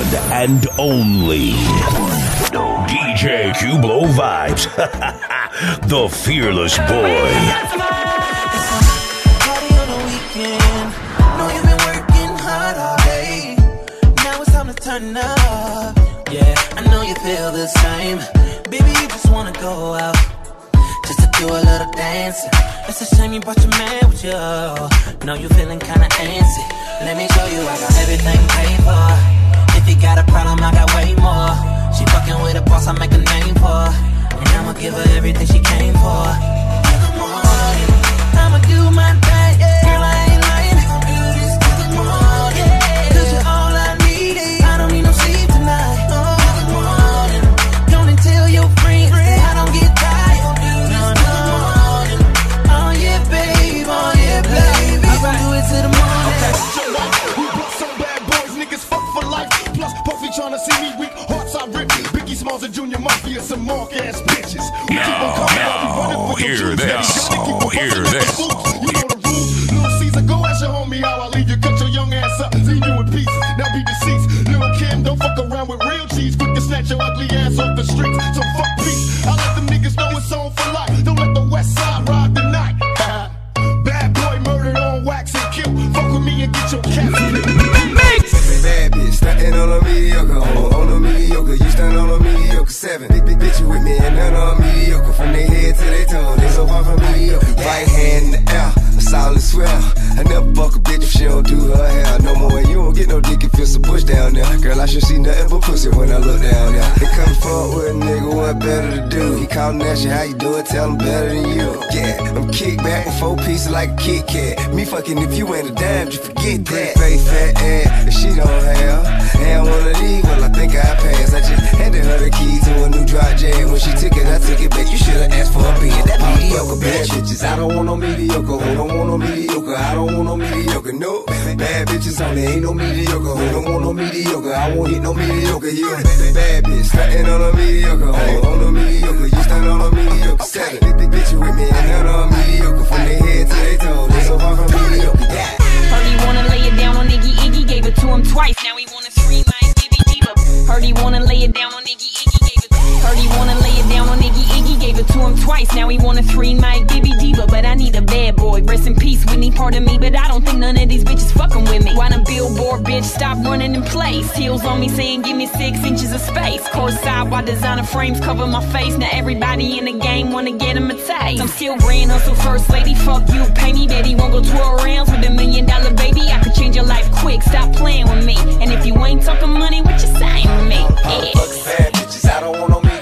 one and only DJ Cublo Vibes, the fearless boy. Turn up. Yeah, I know you feel the same. Baby, you just wanna go out. Just to do a little. It's a shame you brought your man with you. Know you feeling kinda antsy. Let me show you I got everything paid for. You got a problem, I got way more. She fucking with a boss, I make a name for. And I'ma give her everything she came for. Ass off the. So fuck peace. I let them niggas know it's on for life. Don't let the West Side ride the night. Bad boy murdered on wax and kill. Fuck with me and get your cat. Bad bitch, stuntin' on a mediocre, on, on a mediocre. You stunt on a mediocre seven. Big, big bitch, with me and none on mediocre. From their head to their toe, they so far from mediocre. Right hand in the air, a solid swell. I never fuck a bitch if she don't do her hair no more. And you don't get no dick if it's a push down there. Girl, I should see nothing but pussy when I look down there. Fuck with a nigga, what better to do? He callin' at you, how you do it? Tell him better than you. Yeah, I'm kick back with four pieces like a Kit Kat. Me fucking if you ain't a dime, just forget that. Face fat ass, if she don't have. And one of these, well, I think I passed. I just handed her the key to a new dry jam. When she took it, I took it back. You should've asked for a beat. That mediocre bad bitches. I don't want no mediocre. Who don't want no mediocre? I don't want no mediocre. No, bad bitches only ain't no mediocre. Who don't want no mediocre? I won't hit no mediocre. You a bad bitch, stuntin' on a mediocre. Who on a mediocre? You stunt on a mediocre. Seven, big, big bitch, with me and none on mediocre. From their head to their toe, they so far from mediocre. Yeah. Heard he wanna lay it down on Iggy Iggy, gave it to him twice. Now he wanna scream like Gibby. Heard he wanna lay it down on Iggy Iggy, gave it. Heard he wanna lay it gave it to him twice. Now he wanna three like Gibby Diva, but I need a bad boy. Rest in peace, Whitney, pardon me, but I don't think none of these bitches fucking with me. Why the billboard bitch stop running in place? Heels on me saying give me six inches of space. Course side while designer frames cover my face. Now everybody in the game wanna get him a taste. I'm still grand hustle first lady, fuck you, pay me, baby. Won't go 12 rounds with a million dollar baby. I could change your life quick, stop playing with me. And if you ain't talking money, what you saying me? Yeah. Bad bitches, I don't want no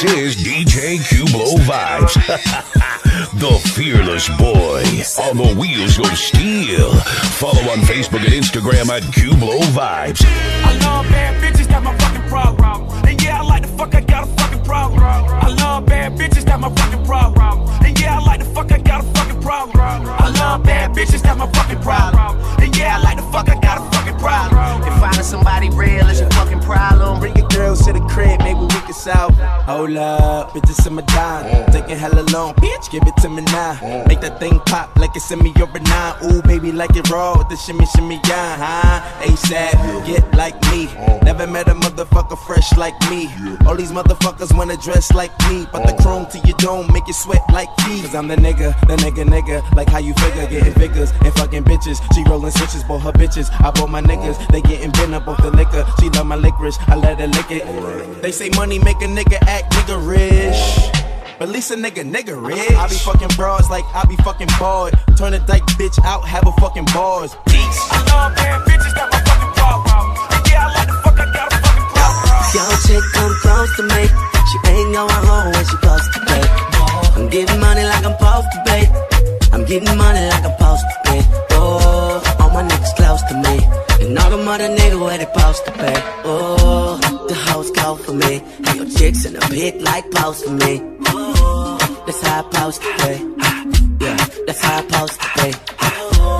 This is DJ Cublo Vibes, the fearless boy on the wheels of steel. Follow on Facebook and Instagram at Cublo Vibes. I love bad bitches, my fucking problem. And yeah, I like the fuck, I got a fucking problem. I love bad bitches, my fucking problem. And yeah, I like the fuck, I got a fucking problem. I love bad bitches, my fucking problem. And yeah, I like the fuck, I got finding somebody real is your fucking problem, bring your girls to the crib, maybe we can solve. Hold up, bitches in my dime. Taking hella long, bitch, give it to me now. Make that thing pop like it's in me or a nine. Ooh, baby, like it raw with the shimmy, shimmy, yeah, huh? ASAP, get like me. Uh. Never met a motherfucker fresh like me. All these motherfuckers wanna dress like me. But the uh. chrome to your dome make you sweat like me. Cause I'm the nigga, the nigga, nigga. Like how you figure, getting figures and fucking bitches. She rolling switches, bought her bitches. I bought my niggas, they getting bent up off the liquor. She love my licorice, I let her lick it. They say money make a nigga act nigga rich. But at least a nigga nigga rich. I be fucking broads like I be fucking bored. Turn a dyke bitch out, have a fucking bars. Peace. I love bad bitches, that's my fucking problem. And yeah, I like the fuck, I got a fucking problem. Yo, chick come close to me. She ain't going home when she supposed to pay. I'm getting money like I'm supposed to pay. I'm getting money like I'm supposed to pay. Oh, mother niggas where they supposed to pay. Oh, the hoes go for me. And your chicks in the pit like post for me. Oh, that's how I supposed to pay. Yeah, that's how I supposed to pay.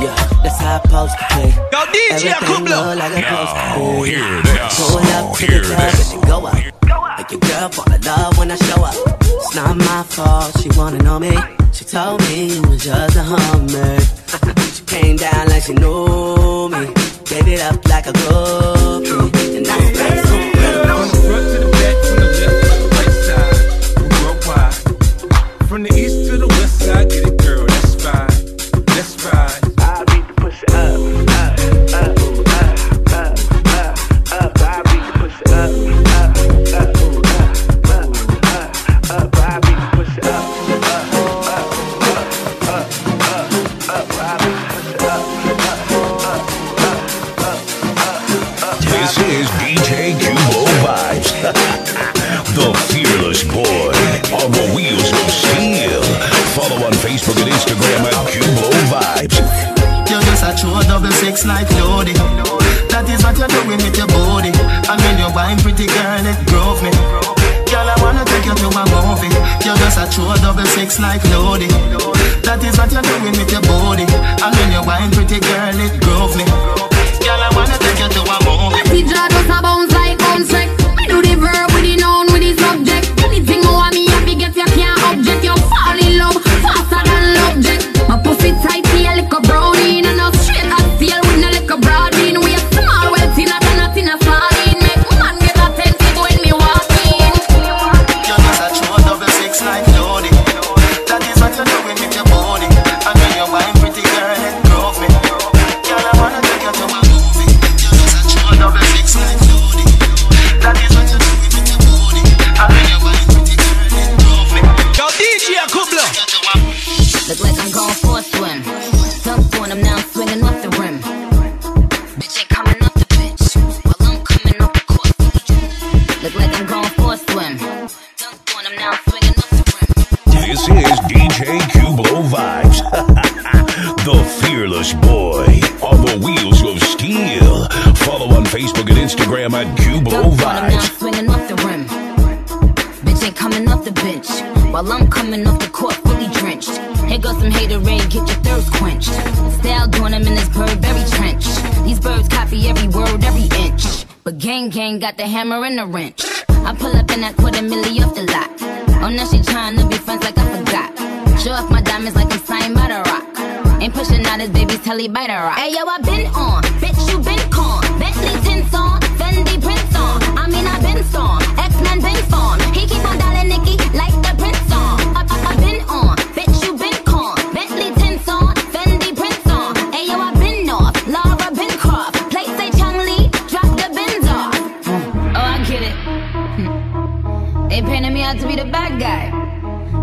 Yeah, that's how I supposed to pay. Yo, DJ Everything Kublo. look like a supposed to Now, pay. hear this. Pull up to the Hear club this. and then go up. Make your girl fall in love when I show up. It's not my fault, she wanna know me. She told me you was just a hummer. she came down like she knew me. Gave it up like a groupie. And that's From the front to the back, from the left to the right side, worldwide. From the east to the west body. I mean, you're buying pretty girl, it drove me. Girl, I wanna take you to a movie. You're just a true double six like Lodi. That is what you're doing with your body. I mean, you're buying pretty girl, it drove me. Girl, I wanna take you to a movie. The jaw just a bounce like bounce bench. While I'm coming off the court, fully drenched. Here goes some hater rain, get your thirst quenched. Style doing them in this Burberry trench. These birds copy every word, every inch. But gang gang got the hammer and the wrench. I pull up in that quarter milli off the lot. Oh, now she tryna be friends like I forgot. Show off my diamonds like I'm signed by the rock. Ain't pushing out his baby's telly by the rock. Hey yo, I been on, bitch you been con. Bentley tints on, Fendi prints on. I mean I been storm, X-Men been form. He keep on dialing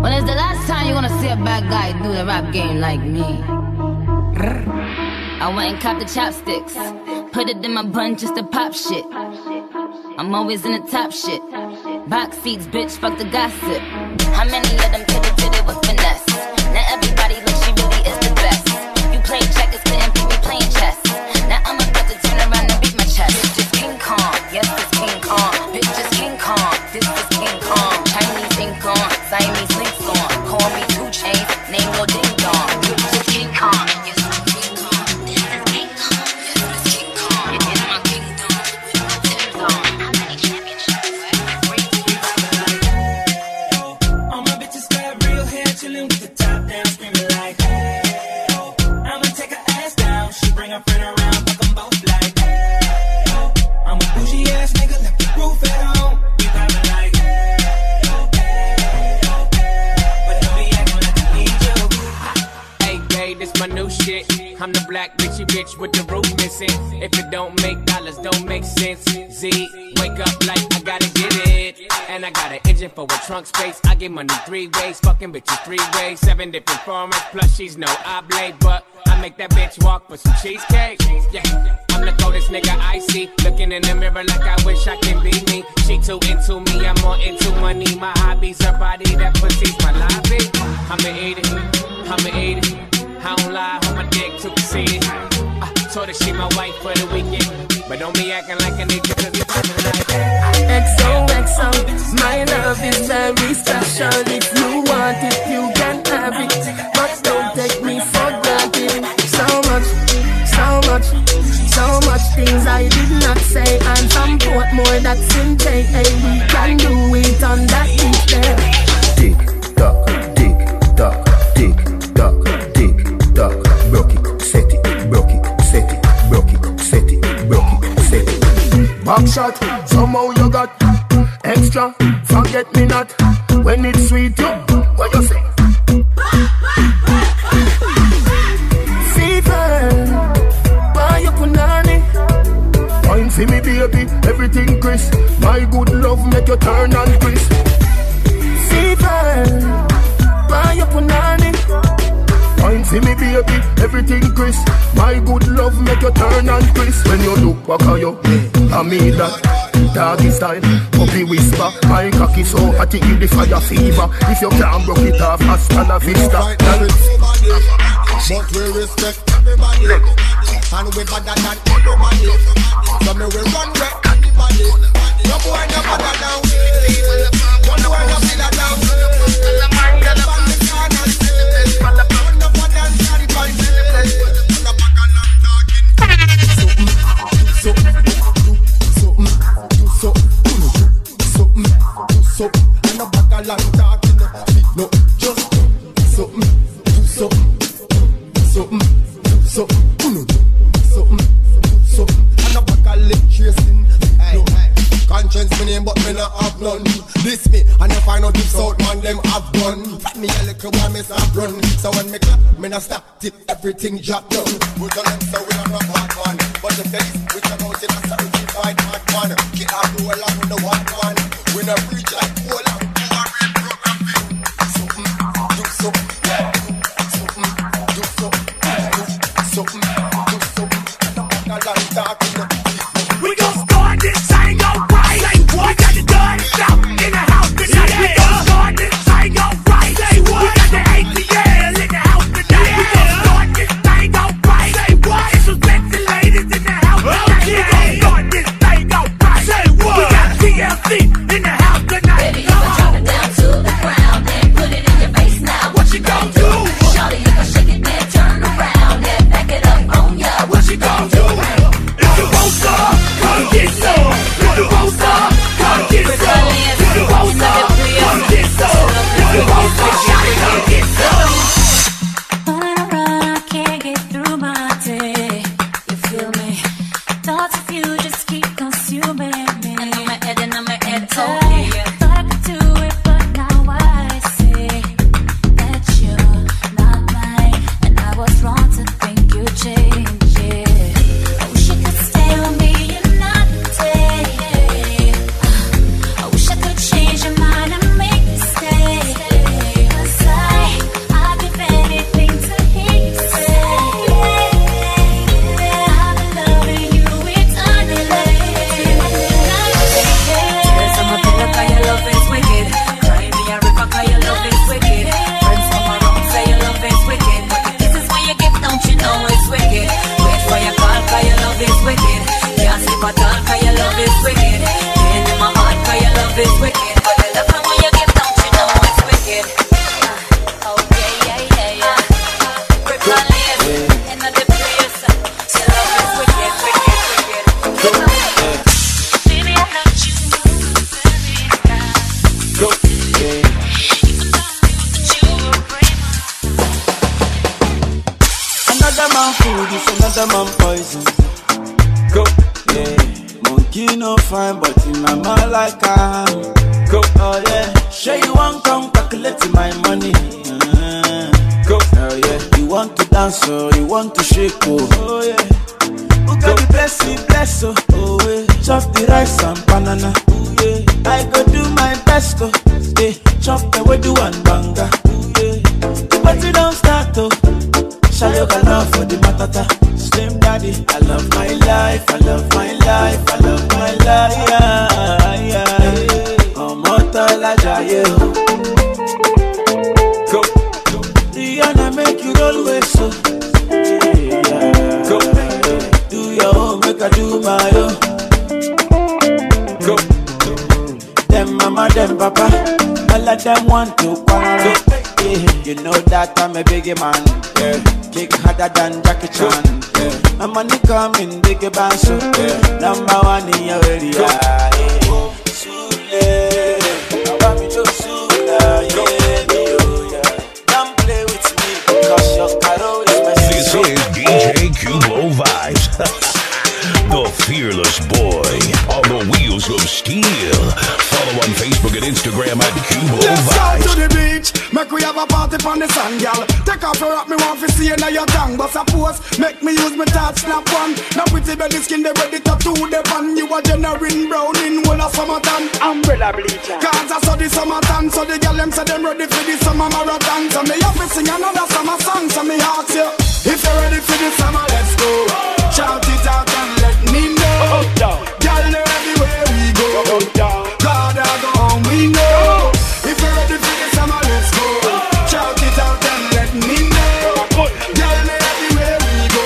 Well, it's the last time you're gonna see a bad guy do the rap game like me. I went and copped the chopsticks. Put it in my bun just to pop shit. I'm always in the top shit. Box seats, bitch, fuck the gossip. How many of them Wake up like I gotta get it. And I got an engine for a trunk space. I get money three ways, fucking bitches three ways. Seven different formats, plus she's no oblate. But I make that bitch walk for some cheesecake. Yeah, I'm the coldest nigga I see. Looking in the mirror like I wish I can be me. She too into me, I'm more into money. My hobbies, her body, that pussy's my lobby. I'ma eat it, I'ma eat it. I don't lie, on my dick to see it. I told her she my wife for the weekend. But don't be acting like need you cause you're like XOXO, my love is very special. If you want it, you can have it. But don't take me for granted. So much, so much, so much things I did not say. And some more that's in J. Hey, we can do it on that beach there. shot. Somehow you got extra. Forget me not when it's sweet. You what you say? See me baby, everything crisp My good love make you turn and crisp Fever, buy your punani Wine see me baby, everything crisp My good love make you turn and crisp When you look back at you, yeah. I mean that doggy style. Puppy whisper, my cocky so hot it give the fire fever. If you can't broke it off, hasta la vista. Don't respect Everybody, but we respect everybody, and we better than anybody. So me we run wreck anybody. No boy no better than we. One boy no better everything jacked up. them on poison. Go, yeah. Monkey no fine, but in my mind like I am. Go, oh yeah. Sure you want come calculate my money. Uh, go, oh yeah. You want to dance, oh, you want to shake, oh, oh yeah. Who can be blessing, bless, oh, oh yeah. Chop the rice and banana, oh yeah. I go do my best, oh, yeah. Chop the way do one banga, oh yeah. The party don't start, oh. Shayoga love for the matata. Slim daddy, I love my life, I love fearless boy on the wheels of steel. Follow on Facebook and Instagram at Cubo Let's Vice. to the beach, make we have a party on the sun, gal. Take off your rock, me want to see now your tongue, but suppose make me use my touch, snap one. Now pretty belly skin, they ready to do the pan. You are generating brown in one of summertime. Umbrella bleacher. Cause I saw the summertime, so the gal them said them ready for the summer marathon. So me have to sing another summer song, so me ask you if you're ready for the summer, let's go. Shout it out and let's know. Gal, know everywhere we go. God, I go we know. If you're ready for the summer, let's go. Shout it out and let me know. Gal, know everywhere we go.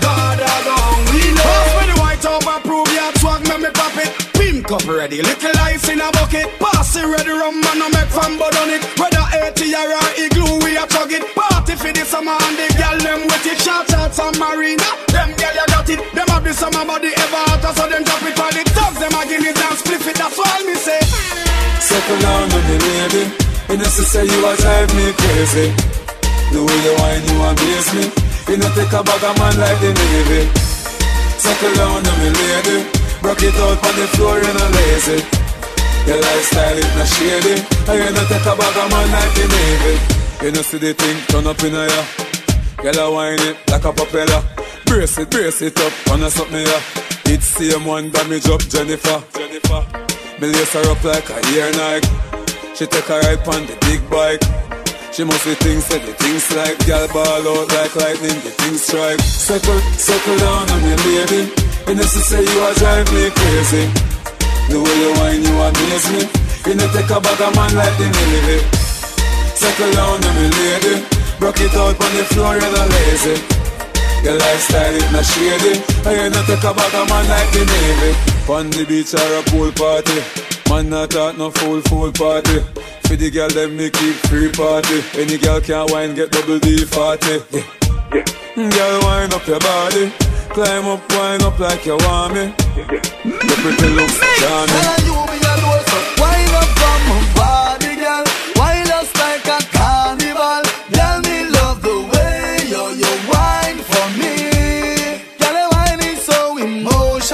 God, I go we know. Pass me the white over, prove your swag, make me pop it. Pink up ready, little ice in a bucket. Pass it ready, rum man, I make fun but on it. Whether 80 or igloo, we a chug it. Party for the summer and the gal them with it. Shout out some marina, them gal you got it. Them the summer body ever hotter, so them drop it while the thugs them a give it and split it. That's why me say. Settle down on me, lady. You know, to say you a drive me crazy. The way you whine, you amaze me. You know, take a bag of man like the Navy. Settle down on me, lady. Broke it out on the floor, you know, lazy. Your lifestyle is not shady. And you know, take a bag of man like the Navy. You know, see the thing turn up in a ya. Girl, I whine it like a propeller. Brace it, brace it up, on a something ya. It's same one damage up, Jennifer. Jennifer. Me lace her up like a ear Nike. She take a ride on the big bike. She must be things say the things like Gal ball out like lightning, the things strike Settle, settle down on me lady You know say you a drive me crazy The way you whine you amaze me You know take a bag of man like the Navy Settle down on me lady Broke it out on the floor, you're not lazy Your lifestyle is not shady. And you know take a of man like the Navy. On the beach or a pool party. Man not talk no fool fool party. For the girl them me keep free party. Any girl can wine get double D party yeah. yeah. Girl wind up your body. Climb up, wind up like you want me. Your pretty looks charming So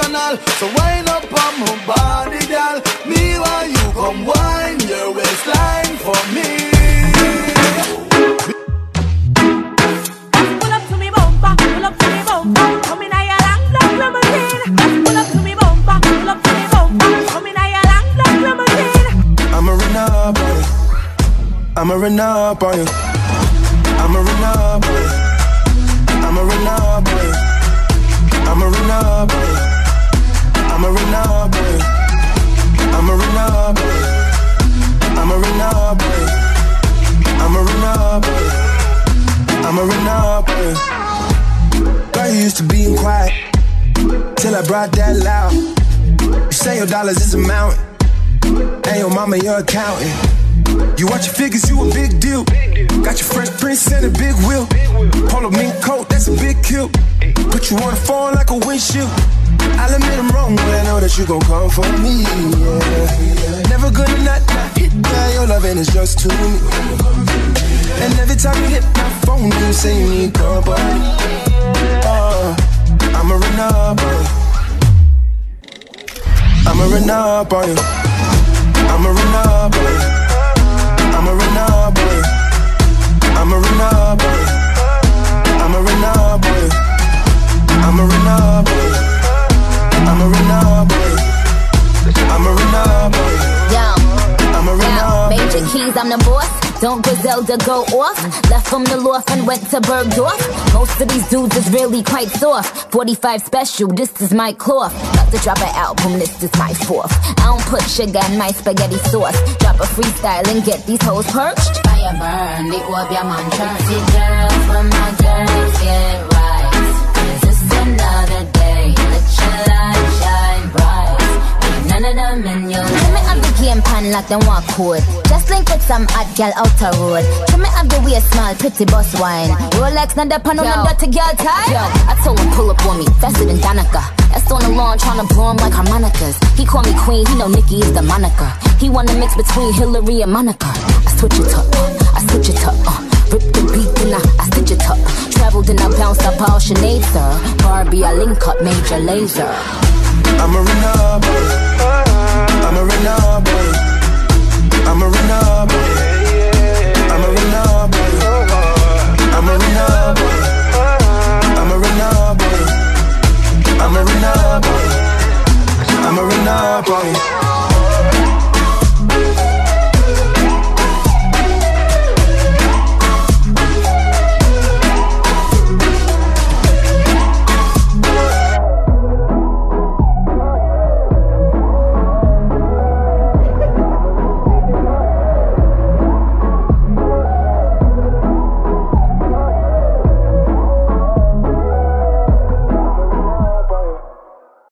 wind up on my body, girl. Me while you come wind your waistline for me. I'm a run up on you. I'm a run up. I'm a run up. Girl, you used to being quiet till I brought that loud. You say your dollars is a mountain. And your mama, your accountant. You watch your figures, you a big deal. Got your fresh prince and a big wheel. Polo mink coat, that's a big kill. Put you on the phone like a windshield. I'll admit I'm wrong, but I know that you gon' come for me. Yeah. Never gonna not, not hit that. Your loving is just too me. And every time you hit my phone, you say you need company. Uh, I'm a run up on you. I'm a on you. I'm a on you. I'm a on you. I'm a on you. I'm a on you. I'm a on you. I'm a on you. I'm a on you. Yo, I'm a run yo, up on major keys, I'm the boss. Don't Griselda go off? Left from the loft and went to Bergdorf. Most of these dudes is really quite soft. 45 special, this is my cloth. About to drop an album, this is my fourth. I don't put sugar in my spaghetti sauce. Drop a freestyle and get these hoes perched. Fire burn, the orb your mantra. See girls from my girls get right. This is another day. Let your light shine bright. Ain't none of them in your Trim me up the game pan like them walk code. Just link with some hot gal out the road. Trim me up the waist small, pretty boss wine. Rolex, not that pan on them dirty girl tie. Yo, I told him pull up on me, faster than Danica. That's on the lawn tryna blow him like harmonicas. He call me queen, he know Nikki is the moniker. He wanna mix between Hillary and Monica. I switch it up, uh, I switch it up, uh. Rip the beat and I, I stitch it up. Traveled and I bounced up all Sinead, sir. Barbie, I link up Major Lazer. I'm a runner boy. I'm a runner boy. I'm a runner.